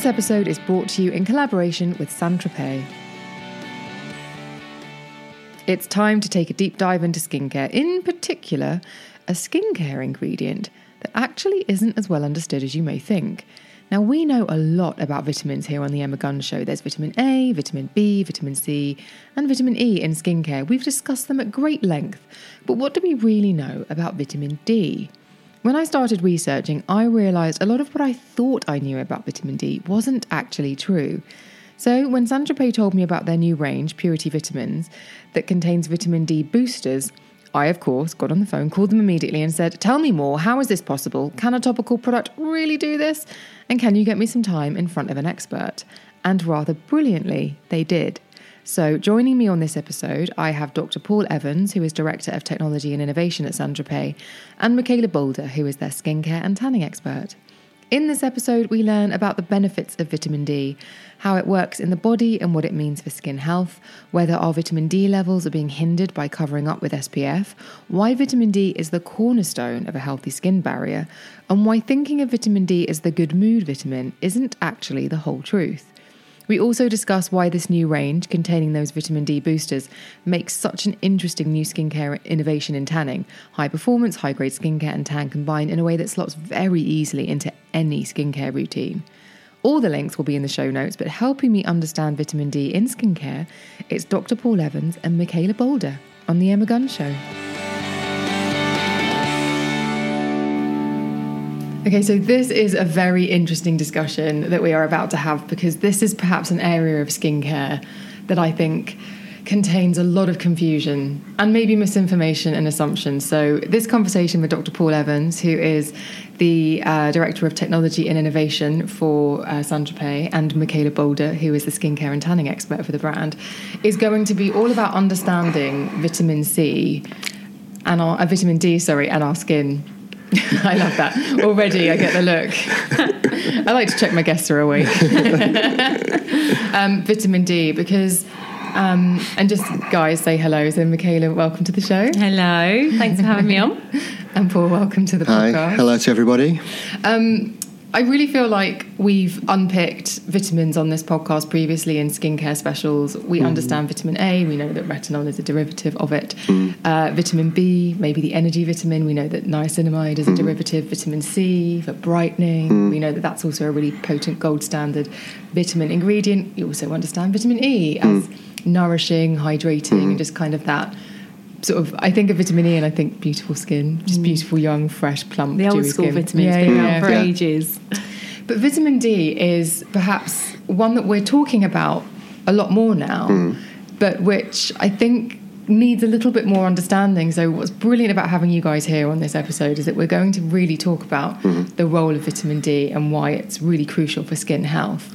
This episode is brought to you in collaboration with Saint Tropez. It's time to take a deep dive into skincare, in particular, a skincare ingredient that actually isn't as well understood as you may think. Now, we know a lot about vitamins here on the Emma Guns Show. There's vitamin A, vitamin B, vitamin C, and vitamin E in skincare. We've discussed them at great length. But what do we really know about vitamin D? When I started researching, I realised a lot of what I thought I knew about vitamin D wasn't actually true. So, when Saint Tropez told me about their new range, Purity Vitamins, that contains vitamin D boosters, I, of course, got on the phone, called them immediately, and said, Tell me more. How is this possible? Can a topical product really do this? And can you get me some time in front of an expert? And rather brilliantly, they did. So, joining me on this episode, I have Dr. Paul Evans, who is Director of Technology and Innovation at Tropez, and Michaella Bolder, who is their skincare and tanning expert. In this episode, we learn about the benefits of vitamin D, how it works in the body and what it means for skin health, whether our vitamin D levels are being hindered by covering up with SPF, why vitamin D is the cornerstone of a healthy skin barrier, and why thinking of vitamin D as the good mood vitamin isn't actually the whole truth. We also discuss why this new range, containing those vitamin D boosters, makes such an interesting new skincare innovation in tanning. High performance, high grade skincare and tan combined in a way that slots very easily into any skincare routine. All the links will be in the show notes, but helping me understand vitamin D in skincare, it's Dr. Paul Evans and Michaella Bolder on The Emma Guns Show. Okay, so this is a very interesting discussion that we are about to have because this is perhaps an area of skincare that I think contains a lot of confusion and maybe misinformation and assumptions. So, this conversation with Dr. Paul Evans, who is the uh, Director of Technology and Innovation for uh, Saint Tropez, and Michaella Bolder, who is the skincare and tanning expert for the brand, is going to be all about understanding vitamin C and our uh, vitamin D, sorry, and our skin I love that. Already, I get the look. I like to check my guests are awake. um, vitamin D, because, um, and just guys, say hello. So, Michaella, welcome to the show. Hello. Thanks for having me on. and Paul, welcome to the Hi. Hello to everybody. Um, I really feel like we've unpicked vitamins on this podcast previously in skincare specials. We mm. understand vitamin A, we know that retinol is a derivative of it. Mm. Uh, vitamin B, maybe the energy vitamin, we know that niacinamide is a mm. derivative. Vitamin C for brightening, mm. we know that that's also a really potent gold standard vitamin ingredient. You also understand vitamin E as mm. nourishing, hydrating, and just kind of that sort of I think of vitamin E and I think beautiful skin, just mm. beautiful, young, fresh, plump. The old school skin. vitamins yeah, been yeah, for yeah. ages. But vitamin D is perhaps one that we're talking about a lot more now, mm. but which I think needs a little bit more understanding. So, what's brilliant about having you guys here on this episode is that we're going to really talk about mm. the role of vitamin D and why it's really crucial for skin health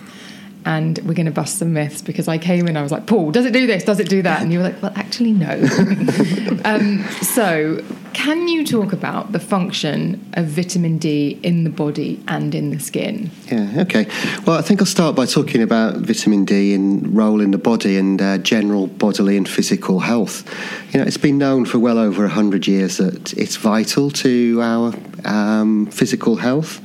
and we're going to bust some myths because I came in, I was like, Paul, does it do this? Does it do that? And you were like, well, actually, no. um, so, can you talk about the function of vitamin D in the body and in the skin? Yeah, okay. Well, I think I'll start by talking about vitamin D and role in the body and uh, general bodily and physical health. You know, it's been known for well over 100 years that it's vital to our um, physical health.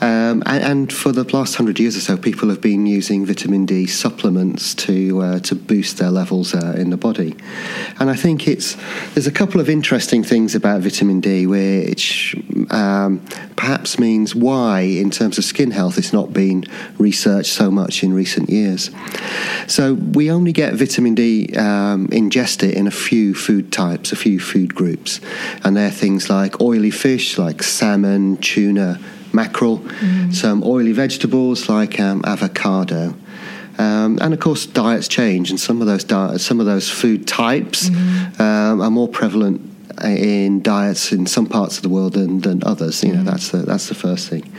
Um, and, and, for the last hundred years or so, people have been using vitamin D supplements to uh, to boost their levels uh, in the body. And I think it's there's a couple of interesting things about vitamin D, which um, perhaps means why, in terms of skin health, it's not been researched so much in recent years. So we only get vitamin D um, ingested in a few food types, a few food groups, and they're things like oily fish, like salmon, tuna mackerel, mm. some oily vegetables like um, avocado. Um, and of course, diets change, and some of those some of those food types mm-hmm. um, are more prevalent in diets in some parts of the world than, than others. You know, mm. that's the that's the first thing.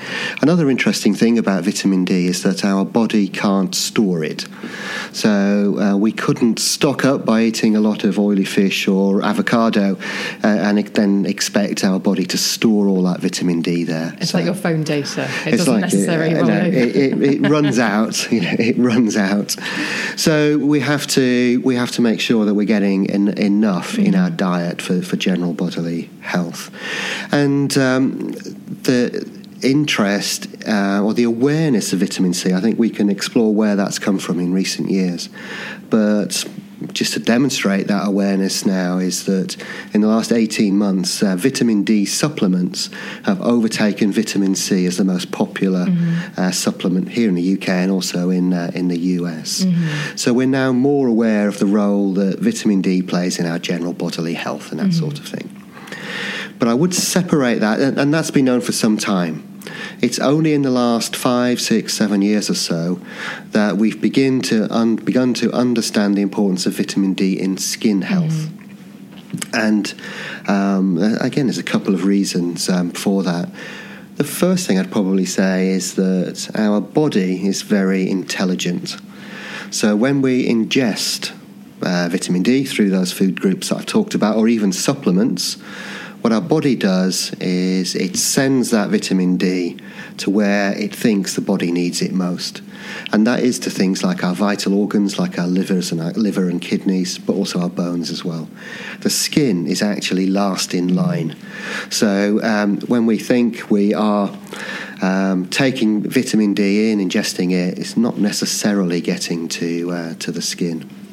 Another interesting thing about vitamin D is that our body can't store it. So uh, we couldn't stock up by eating a lot of oily fish or avocado, uh, and then expect our body to store all that vitamin D there. It's so like your phone data. It doesn't like necessarily it, no, it, it, it, runs out. You know, it runs out. So we have to we have to make sure that we're getting in, enough mm. in our diet for, for general bodily health. And um, the interest uh, or the awareness of vitamin C. I think we can explore where that's come from in recent years. But just to demonstrate that awareness now is that in the last 18 months, uh, vitamin D supplements have overtaken vitamin C as the most popular mm-hmm. uh, supplement here in the UK and also in, uh, in the US. Mm-hmm. So we're now more aware of the role that vitamin D plays in our general bodily health and that mm-hmm. sort of thing. But I would separate that, and, and that's been known for some time. It's only in the last five, six, seven years or so that we've begin to un- begun to understand the importance of vitamin D in skin health. Mm. And um, again, there's a couple of reasons um, for that. The first thing I'd probably say is that our body is very intelligent. So when we ingest uh, vitamin D through those food groups that I've talked about, or even supplements, what our body does is it sends that vitamin D to where it thinks the body needs it most. And that is to things like our vital organs, like our livers and our liver and kidneys, but also our bones as well. The skin is actually last in line. So um, when we think we are um, taking vitamin D in, ingesting it, it's not necessarily getting to uh, to the skin.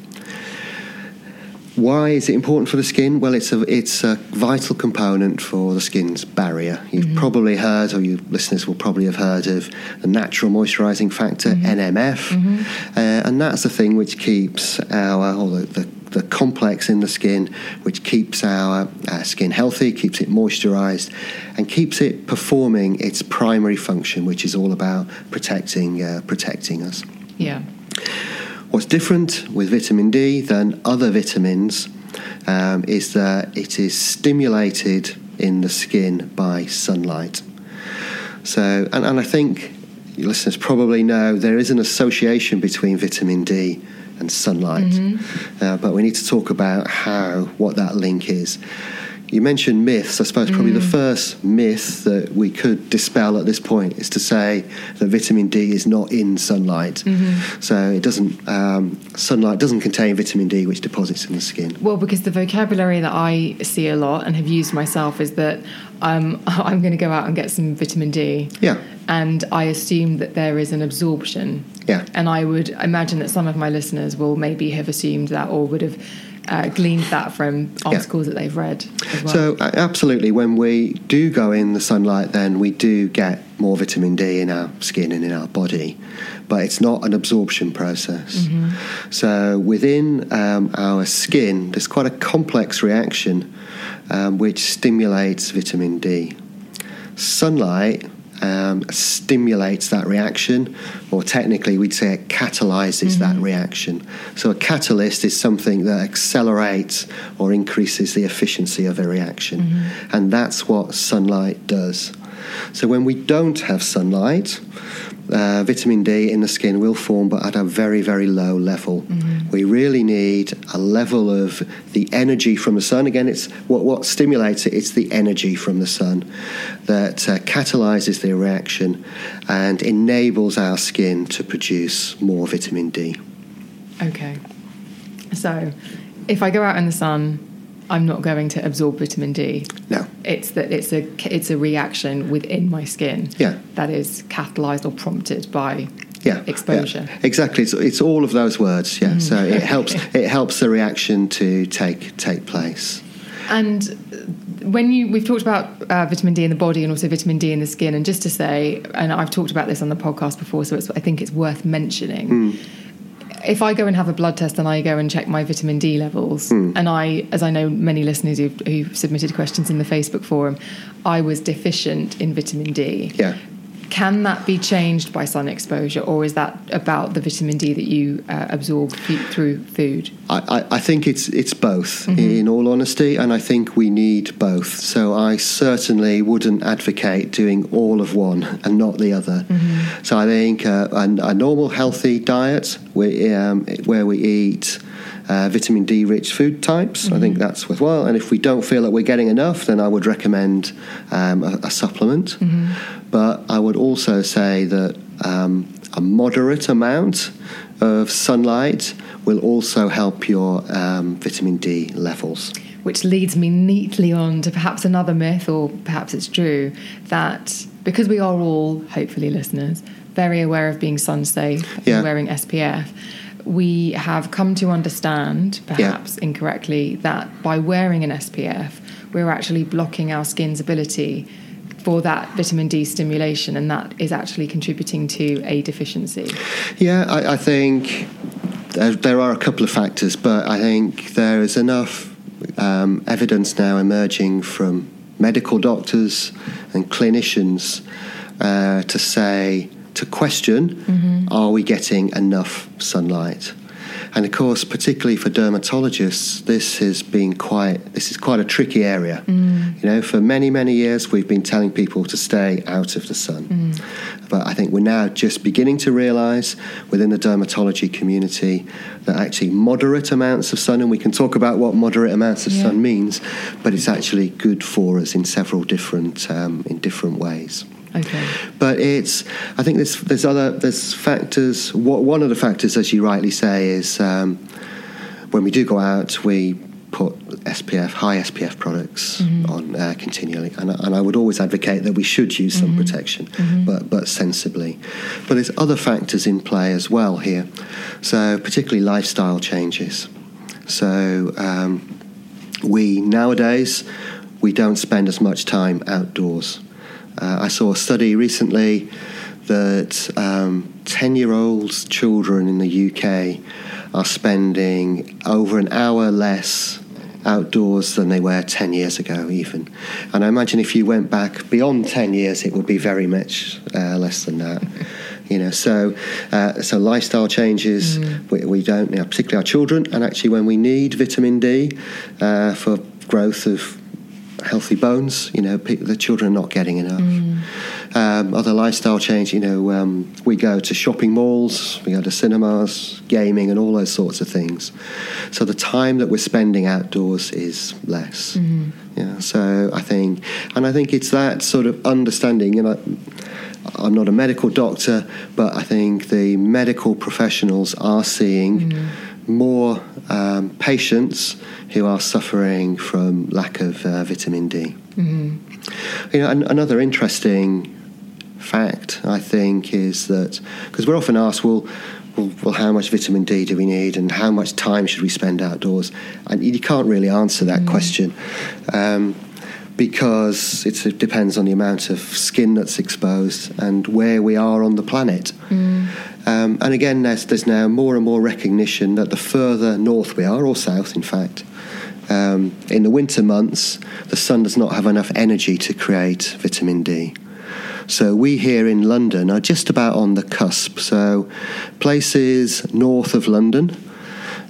Why is it important for the skin? Well, it's a it's a vital component for the skin's barrier. You've mm-hmm. probably heard, or your listeners will probably have heard of the natural moisturising factor mm-hmm. NMF, mm-hmm. Uh, and that's the thing which keeps our or the, the, the complex in the skin, which keeps our uh, skin healthy, keeps it moisturised, and keeps it performing its primary function, which is all about protecting uh, protecting us. Yeah. What's different with vitamin D than other vitamins um, is that it is stimulated in the skin by sunlight. So, and, and I think your listeners probably know there is an association between vitamin D and sunlight, mm-hmm. uh, but we need to talk about how what that link is. You mentioned myths. I suppose probably mm. the first myth that we could dispel at this point is to say that vitamin D is not in sunlight. Mm-hmm. So it doesn't. Um, sunlight doesn't contain vitamin D, which deposits in the skin. Well, because the vocabulary that I see a lot and have used myself is that um, I'm going to go out and get some vitamin D. Yeah. And I assume that there is an absorption. Yeah. And I would imagine that some of my listeners will maybe have assumed that or would have uh, gleaned that from articles yeah. that they've read. Well. So, uh, absolutely, when we do go in the sunlight, then we do get more vitamin D in our skin and in our body, but it's not an absorption process. Mm-hmm. So, within um, our skin, there's quite a complex reaction um, which stimulates vitamin D. Sunlight um, stimulates that reaction, or technically we'd say it catalyzes mm-hmm. that reaction. So a catalyst is something that accelerates or increases the efficiency of a reaction, mm-hmm. and that's what sunlight does. So when we don't have sunlight, uh, vitamin D in the skin will form, but at a very, very low level. Mm-hmm. We really need a level of the energy from the sun. Again, it's what, what stimulates it, it's the energy from the sun that uh, catalyzes the reaction and enables our skin to produce more vitamin D. Okay. So if I go out in the sun, I'm not going to absorb vitamin D. No. It's that it's a it's a reaction within my skin. Yeah. That is catalyzed or prompted by yeah, exposure. Yeah. Exactly. It's, it's all of those words. Yeah. Mm. So it helps it helps the reaction to take take place. And when you we've talked about uh, vitamin D in the body and also vitamin D in the skin, and just to say, and I've talked about this on the podcast before, so I think it's worth mentioning. Mm if I go and have a blood test and I go and check my vitamin D levels, mm. and I, as I know many listeners who've, who've, submitted questions in the Facebook forum, I was deficient in vitamin D. Yeah. Can that be changed by sun exposure, or is that about the vitamin D that you uh, absorb through food? I, I, think it's it's both, mm-hmm. in all honesty, and I think we need both. So I certainly wouldn't advocate doing all of one and not the other. Mm-hmm. So I think uh, a, a, normal healthy diet where, um, where we eat. Uh, vitamin D rich food types. Mm-hmm. I think mm-hmm. that's worthwhile. And if we don't feel that we're getting enough, then I would recommend um, a, a, supplement. Mm-hmm. But I would also say that um, a moderate amount of sunlight will also help your um, vitamin D levels. Which leads me neatly on to perhaps another myth, or perhaps it's true, that because we are all, hopefully, listeners, very aware of being sun safe Yeah. and wearing SPF, we have come to understand, perhaps incorrectly, that by wearing an SPF, we're actually blocking our skin's ability for that vitamin D stimulation, and that is actually contributing to a deficiency. Yeah, I, I think there, there are a couple of factors, but I think there is enough um, evidence now emerging from medical doctors and clinicians uh, to say, to question, mm-hmm. are we getting enough sunlight? And of course, particularly for dermatologists, this has been quite this is quite a tricky area. Mm. You know, for many many years we've been telling people to stay out of the sun, mm. but I think we're now just beginning to realise within the dermatology community that actually moderate amounts of sun, and we can talk about what moderate amounts of Yeah. sun means, but it's actually good for us in several different um, in different ways. Okay. But it's, I think there's there's other there's factors. What one of the factors, as you rightly say, is um, when we do go out, we put SPF high SPF products on uh, continually, and, I- and I would always advocate that we should use sun protection, but but sensibly. But there's other factors in play as well here, so particularly lifestyle changes. So um, we nowadays we don't spend as much time outdoors. Uh, I saw a study recently that um, 10 year old children in the UK are spending over an hour less outdoors than they were 10 years ago, even. And I imagine if you went back beyond 10 years, it would be very much uh, less than that. You know, so uh, so lifestyle changes. We, we don't, you know, particularly our children, and actually when we need vitamin D uh, for growth of healthy bones. You know, pe- the children are not getting enough. Um, other lifestyle change. You know, um, we go to shopping malls, we go to cinemas, gaming, and all those sorts of things. So the time that we're spending outdoors is less. Yeah. So I think, and I think it's that sort of understanding. You know. I'm not a medical doctor, but I think the medical professionals are seeing more um, patients who are suffering from lack of uh, vitamin D. You know, an, another interesting fact I think is that because we're often asked, well, well, well, how much vitamin D do we need, and how much time should we spend outdoors? And you can't really answer that question. Um, because it depends on the amount of skin that's exposed and where we are on the planet. Um, and again, there's, there's now more and more recognition that the further north we are, or south in fact, um, in the winter months, the sun does not have enough energy to create vitamin D. So we here in London are just about on the cusp. So places north of London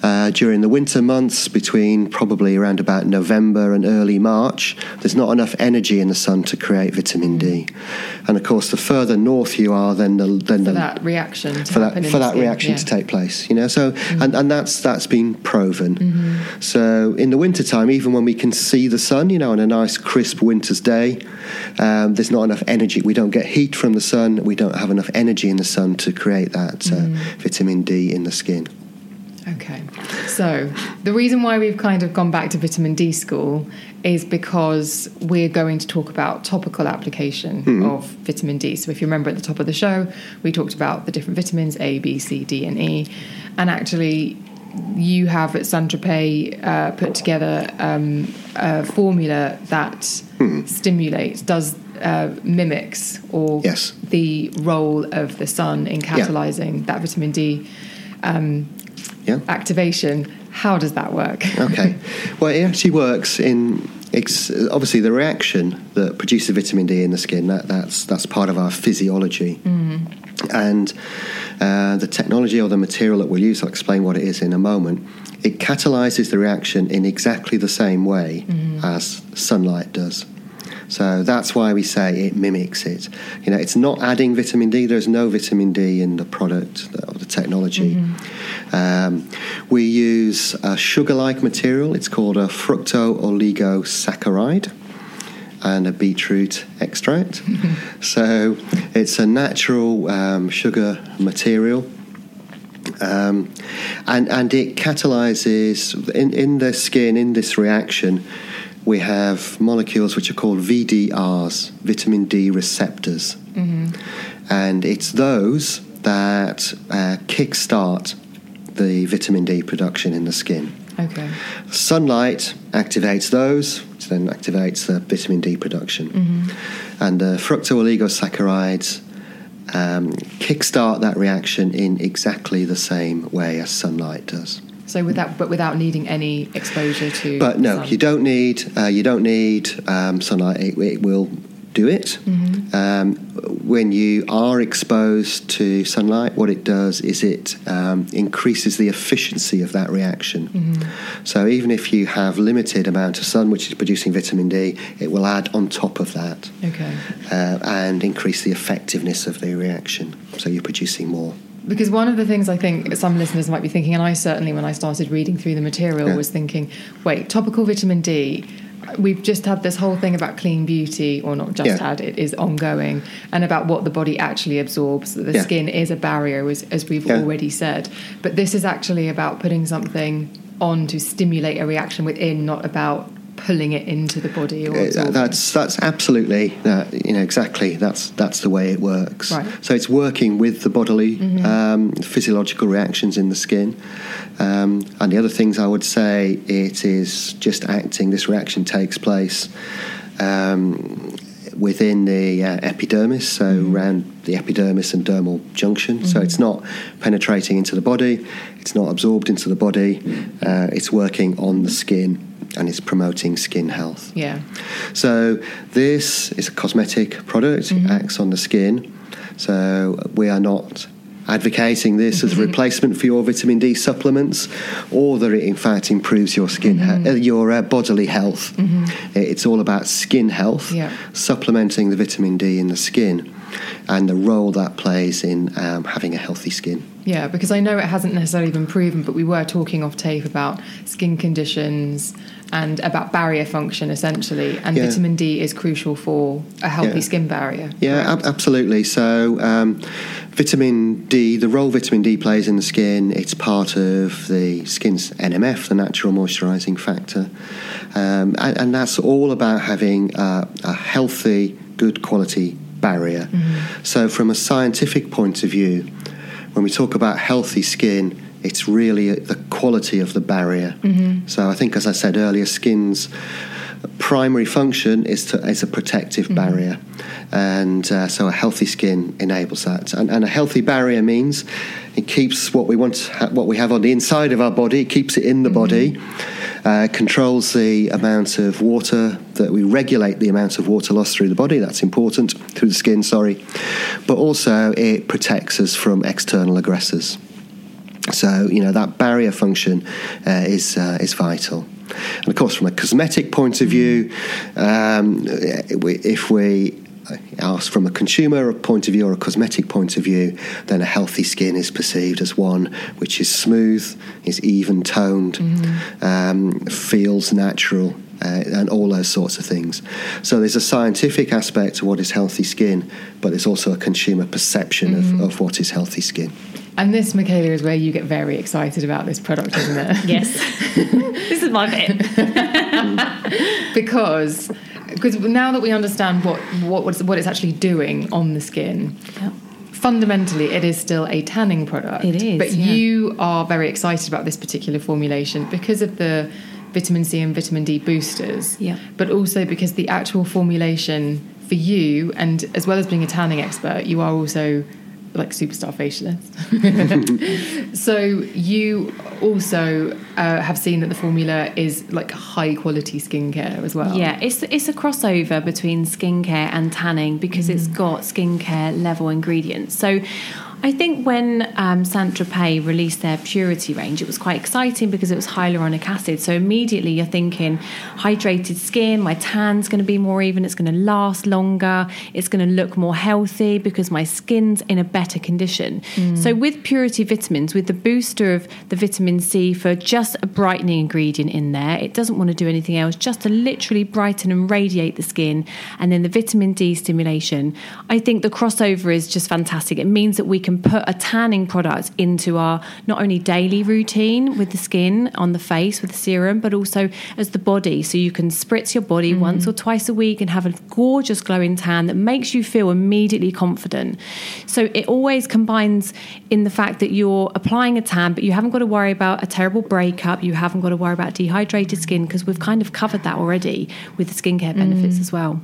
uh, during the winter months, between probably around about November and early March, there's not enough energy in the sun to create vitamin D. And of course, the further north you are, then the then For the that reaction to for that for that skin, reaction yeah. to take place you know? So and, and that's that's been proven. So in the wintertime even when we can see the sun you know on a nice crisp winter's day um, there's not enough energy. We don't get heat from the sun. We don't have enough energy in the sun to create that uh, vitamin D in the skin Okay. So, the reason why we've kind of gone back to vitamin D school is because we're going to talk about topical application of vitamin D. So, if you remember at the top of the show, we talked about the different vitamins A, B, C, D, and E. And actually, you have at Saint Tropez uh, put together um, a formula that stimulates, does uh, mimics, or Yes. the role of the sun in catalyzing that vitamin D yeah. Activation. How does that work? okay. Well it actually works in ex- obviously the reaction that produces vitamin D in the skin that, that's that's part of our physiology. And uh, the technology or the material that we'll use I'll explain what it is in a moment it catalyzes the reaction in exactly the same way as sunlight does so that's why we say it mimics it. You know, it's not adding vitamin D. There's no vitamin D in the product or the technology. Um, we use a sugar-like material. It's called a fructo-oligosaccharide and a beetroot extract. so it's a natural um, sugar material. Um, and and it catalyzes in, in the skin in this reaction. We have molecules which are called VDRs, vitamin D receptors. And it's those that uh, kickstart the vitamin D production in the skin. Okay. Sunlight activates those, which then activates the vitamin D production. And the fructooligosaccharides um, kickstart that reaction in exactly the same way as sunlight does. So without, but without needing any exposure to. But no, sun. you don't need uh, you don't need um, sunlight. It, it will do it. Um, when you are exposed to sunlight, what it does is it um, increases the efficiency of that reaction. So even if you have limited amount of sun, which is producing vitamin D, it will add on top of that Okay. uh, and increase the effectiveness of the reaction. So you're producing more. Because one of the things I think some listeners might be thinking, and I certainly, when I started reading through the material, Yeah. was thinking, wait, topical vitamin D. We've just had this whole thing about clean beauty, or not just Yeah. had, it is ongoing, and about what the body actually absorbs. That the Yeah. skin is a barrier, as, as we've already said. But this is actually about putting something on to stimulate a reaction within, not about pulling it into the body or Uh, that's that's absolutely uh, you know exactly that's that's the way it works. Right. Mm-hmm. So it's working with the bodily um, physiological reactions in the skin, um, and the other things I would say it is just acting. This reaction takes place. Um, Within the uh, epidermis, so Mm-hmm. around the epidermis and dermal junction. So it's not penetrating into the body, it's not absorbed into the body, uh, it's working on the skin and it's promoting skin health. yeah. So this is a cosmetic product. It acts on the skin. So we are not advocating this as a replacement for your vitamin D supplements, or that it in fact improves your skin, he- uh, your uh, bodily health. It's all about skin health, Yeah. supplementing the vitamin D in the skin, and the role that plays in um, having a healthy skin. Yeah, because I know it hasn't necessarily been proven, but we were talking off tape about skin conditions and about barrier function essentially, and Yeah. vitamin D is crucial for a healthy Yeah. skin barrier. Yeah, ab- absolutely. So, um, vitamin D, the role vitamin D plays in the skin, it's part of the skin's NMF, the natural moisturising factor. Um, and, and that's all about having a, a healthy, good quality barrier. So, from a scientific point of view, when we talk about healthy skin, it's really the quality of the barrier. So, I think, as I said earlier, skin's primary function is to is a protective barrier, and uh, so a healthy skin enables that. And, and a healthy barrier means it keeps what we want, what we have on the inside of our body, it keeps it in the body. Uh, controls the amount of water that we regulate the amount of water loss through the body. That's important through the skin. Sorry, but also it protects us from external aggressors. So you know that barrier function uh, is uh, is vital, and of course from a cosmetic point of view, um, if we ask from a consumer point of view or a cosmetic point of view, then a healthy skin is perceived as one which is smooth, is even toned, um, feels natural. Uh, and all those sorts of things. So there's a scientific aspect to what is healthy skin, but there's also a consumer perception of, of what is healthy skin. And this, Michaella, is where you get very excited about this product, isn't it? Yes. this is my bit. because because now that we understand what what what's- what it's actually doing on the skin. Fundamentally, it is still a tanning product. It is, But yeah. you are very excited about this particular formulation because of the vitamin C and vitamin D boosters. Yeah. But also because the actual formulation for you, and as well as being a tanning expert, you are also like superstar facialist. so you also uh, have seen that the formula is like high quality skincare as well. Yeah, it's it's a crossover between skincare and tanning because it's got skincare level ingredients. So I think when um, Saint Tropez released their purity range, it was quite exciting because it was hyaluronic acid. So immediately you're thinking hydrated skin, my tan's going to be more even, it's going to last longer, it's going to look more healthy because my skin's in a better condition. So with purity vitamins, with the booster of the vitamin C for just a brightening ingredient in there, it doesn't want to do anything else, just to literally brighten and radiate the skin, and then the vitamin D stimulation. I think the crossover is just fantastic. It means that we can can put a tanning product into our not only daily routine with the skin on the face with the serum, but also as the body. So you can spritz your body mm-hmm. once or twice a week and have a gorgeous glowing tan that makes you feel immediately confident. So it always combines in the fact that you're applying a tan, but you haven't got to worry about a terrible breakup. You haven't got to worry about dehydrated skin because we've kind of covered that already with the skincare benefits mm. as well.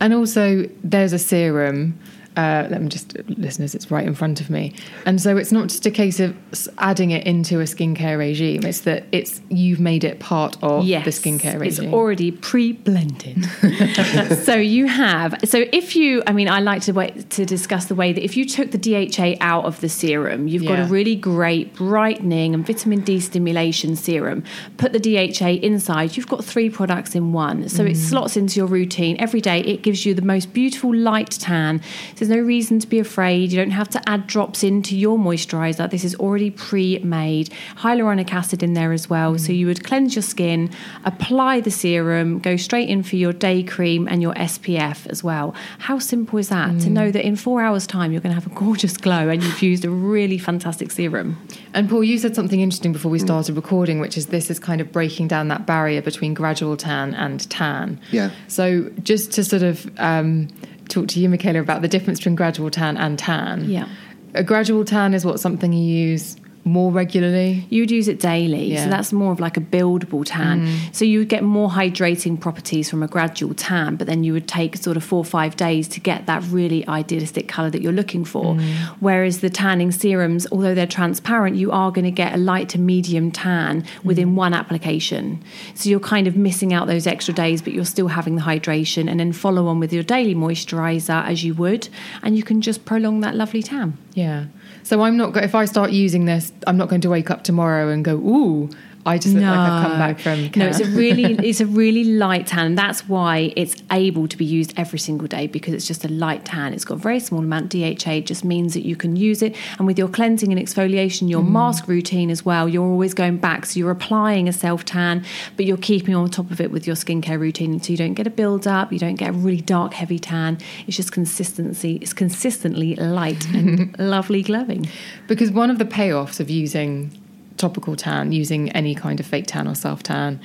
And also, there's a serum. Uh, let me just, listeners, it's right in front of me. And so it's not just a case of adding it into a skincare regime. It's that it's you've made it part of yes, the skincare regime. It's already pre-blended. so you have. So if you, I mean, I like to wait to discuss the way that if you took the DHA out of the serum, you've got a really great brightening and vitamin D stimulation serum. Put the DHA inside, you've got three products in one. So Mm. it slots into your routine every day. It gives you the most beautiful light tan. There's no reason to be afraid. You don't have to add drops into your moisturizer. This is already pre-made. Hyaluronic acid in there as well. So you would cleanse your skin, apply the serum, go straight in for your day cream and your SPF as well. How simple is that? To know that in four hours' time you're going to have a gorgeous glow and you've used a really fantastic serum. And Paul, you said something interesting before we started recording, which is this is kind of breaking down that barrier between gradual tan and tan. Yeah. So just to sort of um, talk to you, Michaella, about the difference between gradual tan and tan. Yeah. A gradual tan is what something you use more regularly. You would use it daily, Yeah. so that's more of like a buildable tan. Mm. So you would get more hydrating properties from a gradual tan, but then you would take sort of four or five days to get that really idealistic color that you're looking for. Mm. Whereas the tanning serums, although they're transparent, you are going to get a light to medium tan within mm. one application. So you're kind of missing out those extra days, but you're still having the hydration, and then follow on with your daily moisturizer as you would, and you can just prolong that lovely tan. Yeah. So I'm not. If I start using this, I'm not going to wake up tomorrow and go, "Ooh, I just look like I've come back from." No, it's a really it's a really light tan. and That's why it's able to be used every single day because it's just a light tan. It's got a very small amount of DHA. It just means that you can use it. And with your cleansing and exfoliation, your mm. mask routine as well, you're always going back. So you're applying a self tan, but you're keeping on top of it with your skincare routine, so you don't get a build up. You don't get a really dark, heavy tan. It's just consistency. It's consistently light and lovely glowing. Because one of the payoffs of using topical tan, using any kind of fake tan or self tan,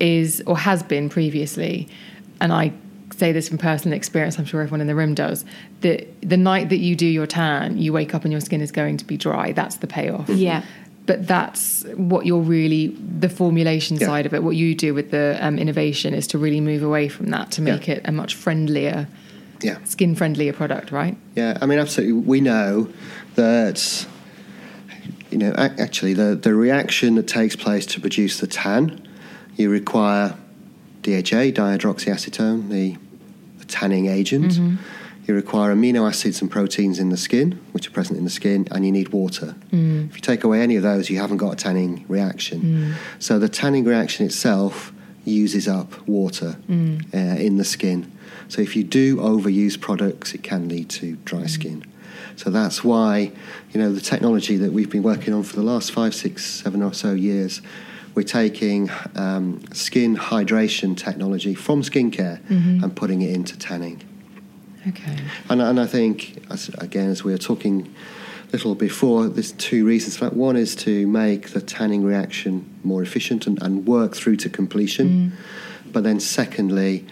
is or has been previously, and I say this from personal experience, I'm sure everyone in the room does, that the night that you do your tan, you wake up and your skin is going to be dry. That's the payoff. Yeah. But that's what you're really, the formulation Yeah. side of it, what you do with the um, innovation is to really move away from that to make Yeah. it a much friendlier, Yeah. skin friendlier product, right? Yeah, I mean, absolutely. We know that, you know, ac- actually, the, the reaction that takes place to produce the tan, you require DHA, dihydroxyacetone, the, the tanning agent. Mm-hmm. You require amino acids and proteins in the skin, which are present in the skin, and you need water. Mm. If you take away any of those, you haven't got a tanning reaction. Mm. So the tanning reaction itself uses up water mm. uh, in the skin. So if you do overuse products, it can lead to dry skin. So that's why, you know, the technology that we've been working on for the last five, six, seven or so years, we're taking um, skin hydration technology from skincare and putting it into tanning. Okay. And, and I think, as, again, as we were talking a little before, there's two reasons for that. One is to make the tanning reaction more efficient and, and work through to completion. But then, secondly,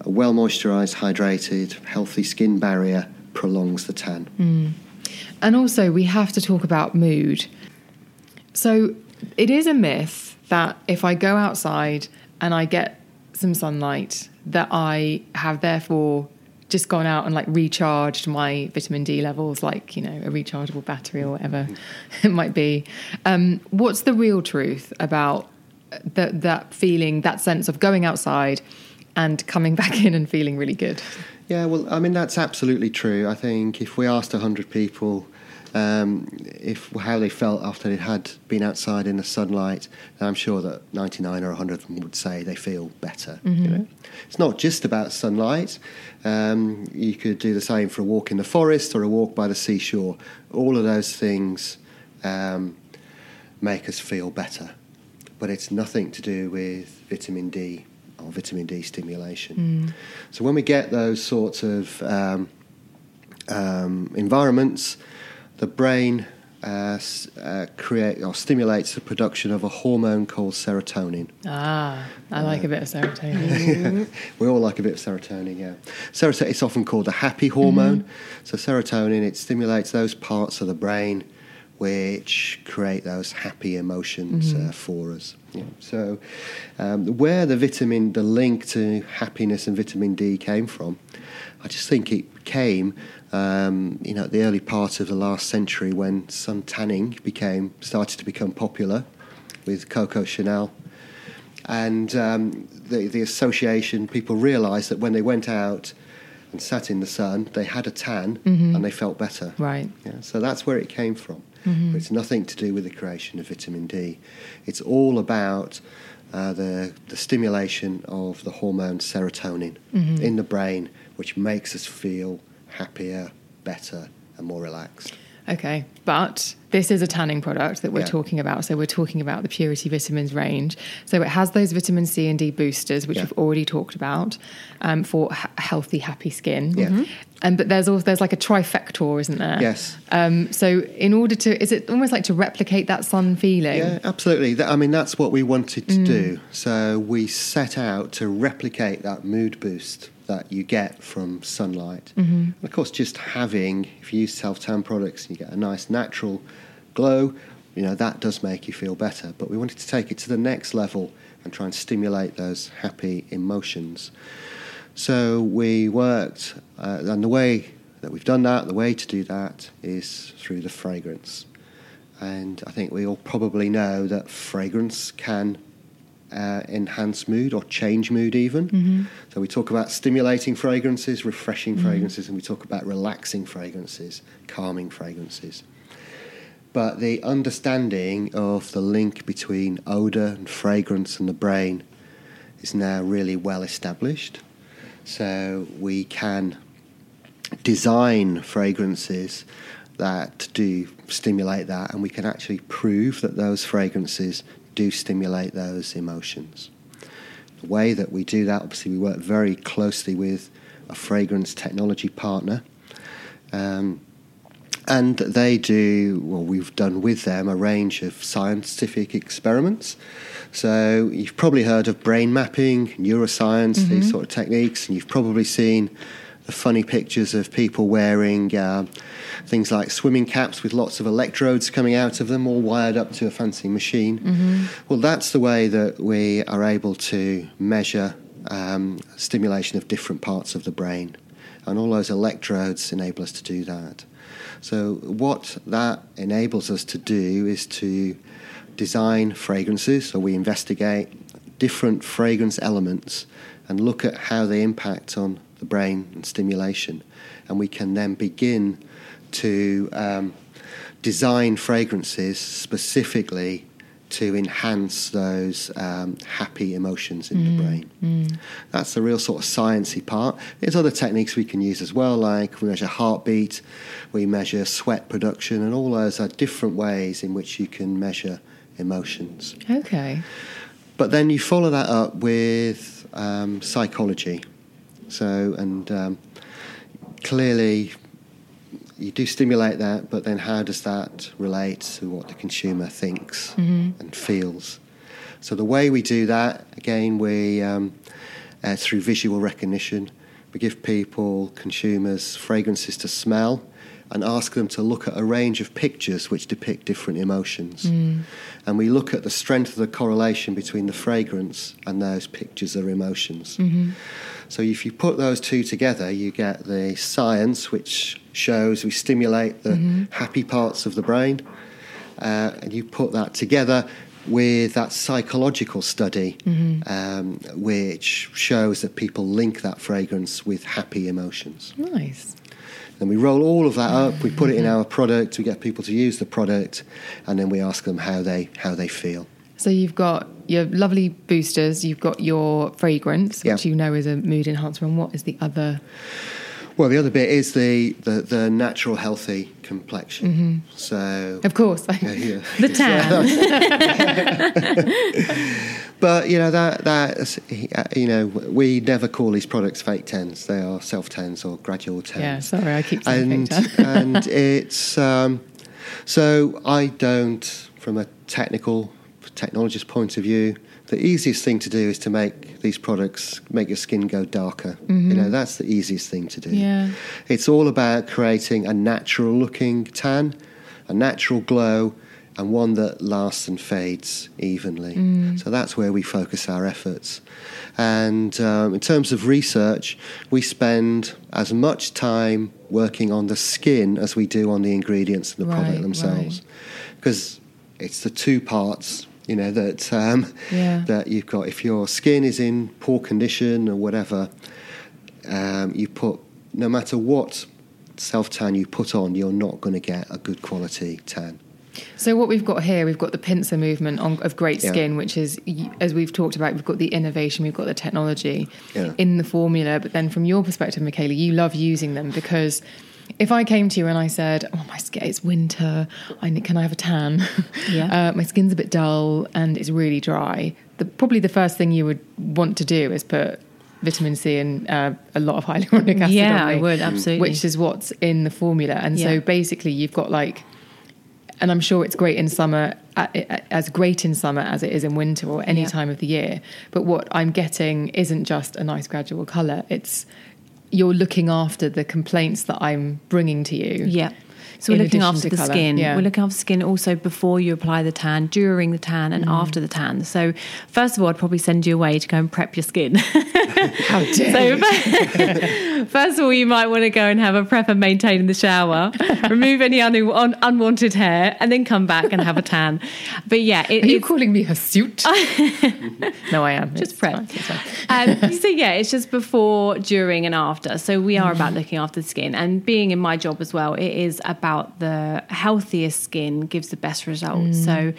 a well moisturized, hydrated, healthy skin barrier prolongs the tan. And also, we have to talk about mood. So, it is a myth that if I go outside and I get some sunlight, that I have therefore just gone out and like recharged my vitamin D levels, like, you know, a rechargeable battery or whatever it might be. Um, what's the real truth about that, that feeling, that sense of going outside and coming back in and feeling really good? Yeah, well, I mean that's absolutely true. I think if we asked hundred people um, if how they felt after they had been outside in the sunlight, then I'm sure that ninety nine or hundred of them would say they feel better. You know? It's not just about sunlight. Um, you could do the same for a walk in the forest or a walk by the seashore. All of those things um, make us feel better, but it's nothing to do with vitamin D or vitamin D stimulation. So when we get those sorts of um, um, environments, the brain uh, uh, create or stimulates the production of a hormone called serotonin. Ah, I like a bit of serotonin. We all like a bit of serotonin, yeah. Serotonin, it's often called the happy hormone. So serotonin, it stimulates those parts of the brain which create those happy emotions uh, for us. Yeah. So um, where the vitamin, the link to happiness and vitamin D came from, I just think it came, um, you know, at the early part of the last century when sun tanning became started to become popular with Coco Chanel and um, the, the association, people realised that when they went out and sat in the sun, they had a tan and they felt better. right. Yeah, so that's where it came from. But it's nothing to do with the creation of vitamin D. It's all about uh, the, the stimulation of the hormone serotonin in the brain, which makes us feel happier, better, and more relaxed. Okay, but this is a tanning product that we're Yeah. talking about. So we're talking about the Purity Vitamins range. So it has those vitamin C and D boosters, which Yeah. we've already talked about, um, for h- healthy, happy skin. Yeah. Mhm. And but there's also there's like a trifector, isn't there? Yes. Um, so in order to, is it almost like to replicate that sun feeling? Yeah, absolutely. That, I mean, that's what we wanted to do. Mm. So we set out to replicate that mood boost that you get from sunlight. Mm-hmm. And of course, just having, if you use self tan products, you get a nice natural glow, you know, that does make you feel better. But we wanted to take it to the next level and try and stimulate those happy emotions. So we worked, uh, and the way that we've done that, the way to do that is through the fragrance. And I think we all probably know that fragrance can uh, enhance mood or change mood even. So we talk about stimulating fragrances, refreshing fragrances, and we talk about relaxing fragrances, calming fragrances. But the understanding of the link between odour and fragrance and the brain is now really well established. So we can design fragrances that do stimulate that, and we can actually prove that those fragrances do stimulate those emotions. The way that we do that, obviously, we work very closely with a fragrance technology partner. Um, and they do, well, we've done with them a range of scientific experiments. So you've probably heard of brain mapping, neuroscience, these sort of techniques, and you've probably seen funny pictures of people wearing uh, things like swimming caps with lots of electrodes coming out of them, all wired up to a fancy machine. Well, that's the way that we are able to measure um, stimulation of different parts of the brain. And all those electrodes enable us to do that. So, what that enables us to do is to design fragrances. So, we investigate different fragrance elements and look at how they impact on the brain and stimulation. And we can then begin to um, design fragrances specifically to enhance those um, happy emotions in the brain. That's the real sort of sciencey part. There's other techniques we can use as well, like we measure heartbeat, we measure sweat production, and all those are different ways in which you can measure emotions. Okay. But then you follow that up with um, psychology. So, and um, clearly you do stimulate that, but then how does that relate to what the consumer thinks and feels? So, the way we do that, again, we, um, uh, through visual recognition, we give people, consumers, fragrances to smell and ask them to look at a range of pictures which depict different emotions. And we look at the strength of the correlation between the fragrance and those pictures or emotions. So if you put those two together, you get the science, which shows we stimulate the happy parts of the brain, uh, and you put that together with that psychological study, um, which shows that people link that fragrance with happy emotions. Nice. Then we roll all of that up, we put it in our product, we get people to use the product, and then we ask them how they how they feel. So you've got your lovely boosters, you've got your fragrance, which Yeah. you know is a mood enhancer, and what is the other? Well, the other bit is the the, the natural healthy complexion. So Of course, yeah, yeah. The tan. But you know that that you know we never call these products fake tens. They are self tens or gradual tens. yeah. Sorry, I keep saying and fake tan. and it's um, So I don't, from a technical technologist point of view, the easiest thing to do is to make these products make your skin go darker. You know, that's the easiest thing to do. Yeah. It's all about creating a natural looking tan, a natural glow, and one that lasts and fades evenly. So that's where we focus our efforts. And um, in terms of research, we spend as much time working on the skin as we do on the ingredients and the Right, product themselves. right. Because it's the two parts. You know that um, Yeah. that you've got. If your skin is in poor condition or whatever, um, you put no matter what self tan you put on, you're not going to get a good quality tan. So what we've got here, we've got the pincer movement on, of great Yeah. skin, which is, as we've talked about, we've got the innovation, we've got the technology Yeah. in the formula. But then, from your perspective, Michaella, you love using them because if I came to you and I said, "Oh, my skin, it's winter. I can I have a tan? Yeah. uh, my skin's a bit dull and it's really dry." The, probably the first thing you would want to do is put vitamin C and uh, a lot of hyaluronic acid. Yeah, I would, absolutely. Which is what's in the formula, and so basically you've got like and I'm sure it's great in summer, as great in summer as it is in winter or any Yeah. time of the year. But what I'm getting isn't just a nice gradual colour, it's you're looking after the complaints that I'm bringing to you. Yeah. So we're looking after the colour, skin. yeah. We're looking after skin also before you apply the tan, during the tan, Mm. and after the tan. So first of all, I'd probably send you away to go and prep your skin. How dare So you? first of all, you might want to go and have a prep and maintain in the shower, remove any un- un- unwanted hair, and then come back and have a tan. But yeah, it, Are you calling me hirsute? no, I am. Just It's prep. um, so yeah, it's just before, during, and after. So we are about looking after the skin, and being in my job as well, it is about the healthiest skin gives the best results. So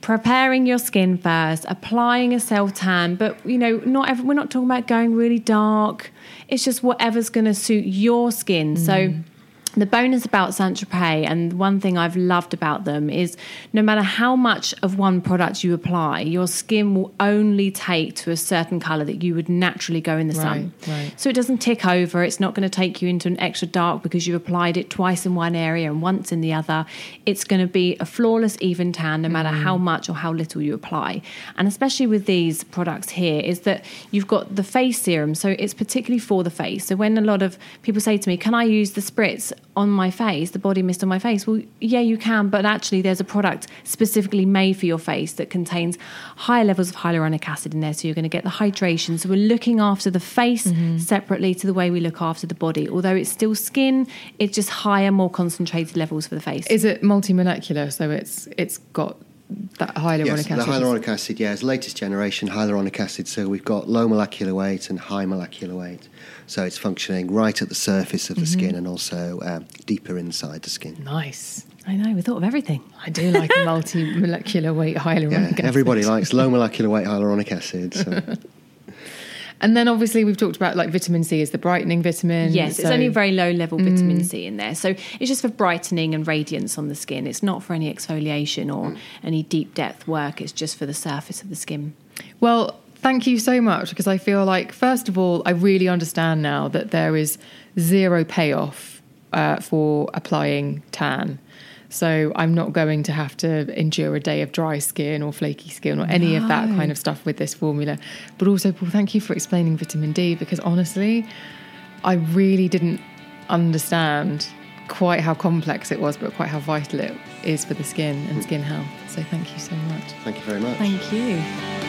preparing your skin first, applying a self tan, but you know, not every, we're not talking about going really dark. It's just whatever's going to suit your skin. So. Mm. The bonus about Saint Tropez, and one thing I've loved about them is no matter how much of one product you apply, your skin will only take to a certain colour that you would naturally go in the sun. Right, right. So it doesn't tick over. It's not going to take you into an extra dark because you applied it twice in one area and once in the other. It's going to be a flawless, even tan, no matter mm. how much or how little you apply. And especially with these products here, is that you've got the face serum. So it's particularly for the face. So when a lot of people say to me, Can I use the spritz on my face, the body mist on my face? Well, yeah, you can, but actually, there's a product specifically made for your face that contains higher levels of hyaluronic acid in there. So you're going to get the hydration. So we're looking after the face mm-hmm. separately to the way we look after the body. Although it's still skin, it's just higher, more concentrated levels for the face. Is it multimolecular? So it's it's got that hyaluronic yes, acid. the hyaluronic acid, yeah, is latest generation hyaluronic acid. So we've got low molecular weight and high molecular weight. So it's functioning right at the surface of the skin and also um, deeper inside the skin. Nice. I know, we thought of everything. I do like a multi-molecular weight hyaluronic Yeah, acid. everybody likes low molecular weight hyaluronic acid. So. And then obviously we've talked about like vitamin C is the brightening vitamin. Yes, it's only a very low level vitamin C in there. So it's just for brightening and radiance on the skin. It's not for any exfoliation or any deep depth work. It's just for the surface of the skin. Well, thank you so much because I feel like, first of all, I really understand now that there is zero payoff uh, for applying tan. So I'm not going to have to endure a day of dry skin or flaky skin or any of that kind of stuff with this formula. But also, Paul, thank you for explaining vitamin D because honestly, I really didn't understand quite how complex it was, but quite how vital it is for the skin and skin health. So thank you so much. Thank you very much. Thank you.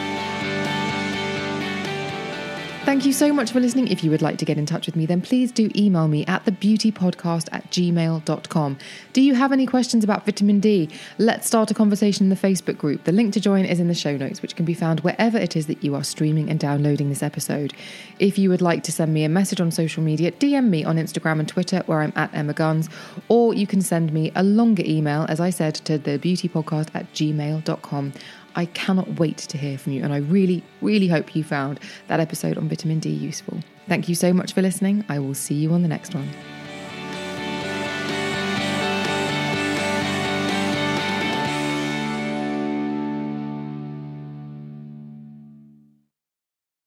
Thank you so much for listening. If you would like to get in touch with me, then please do email me at thebeautypodcast at gmail.com. Do you have any questions about vitamin D? Let's start a conversation in the Facebook group. The link to join is in the show notes, which can be found wherever it is that you are streaming and downloading this episode. If you would like to send me a message on social media, DM me on Instagram and Twitter, where I'm at Emma Guns, or you can send me a longer email, as I said, to thebeautypodcast at gmail.com. I cannot wait to hear from you, and I really, really hope you found that episode on vitamin D useful. Thank you so much for listening. I will see you on the next one.